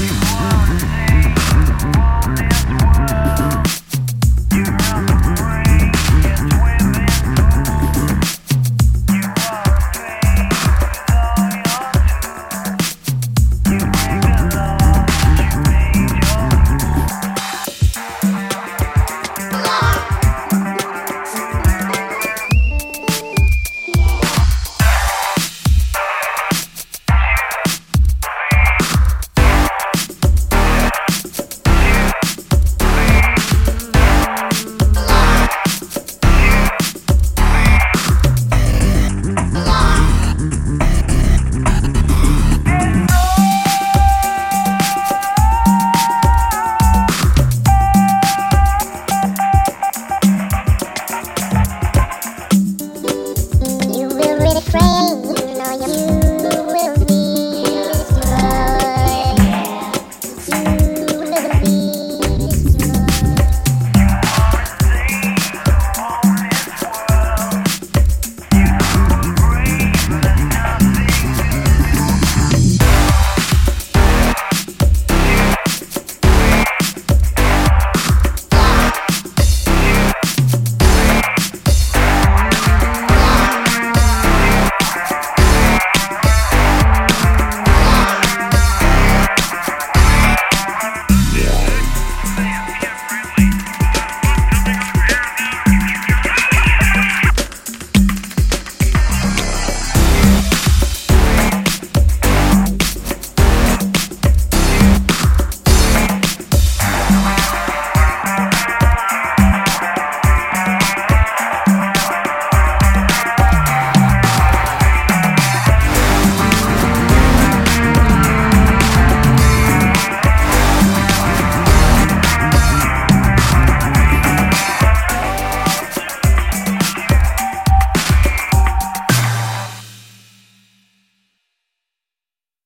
Please. Rain.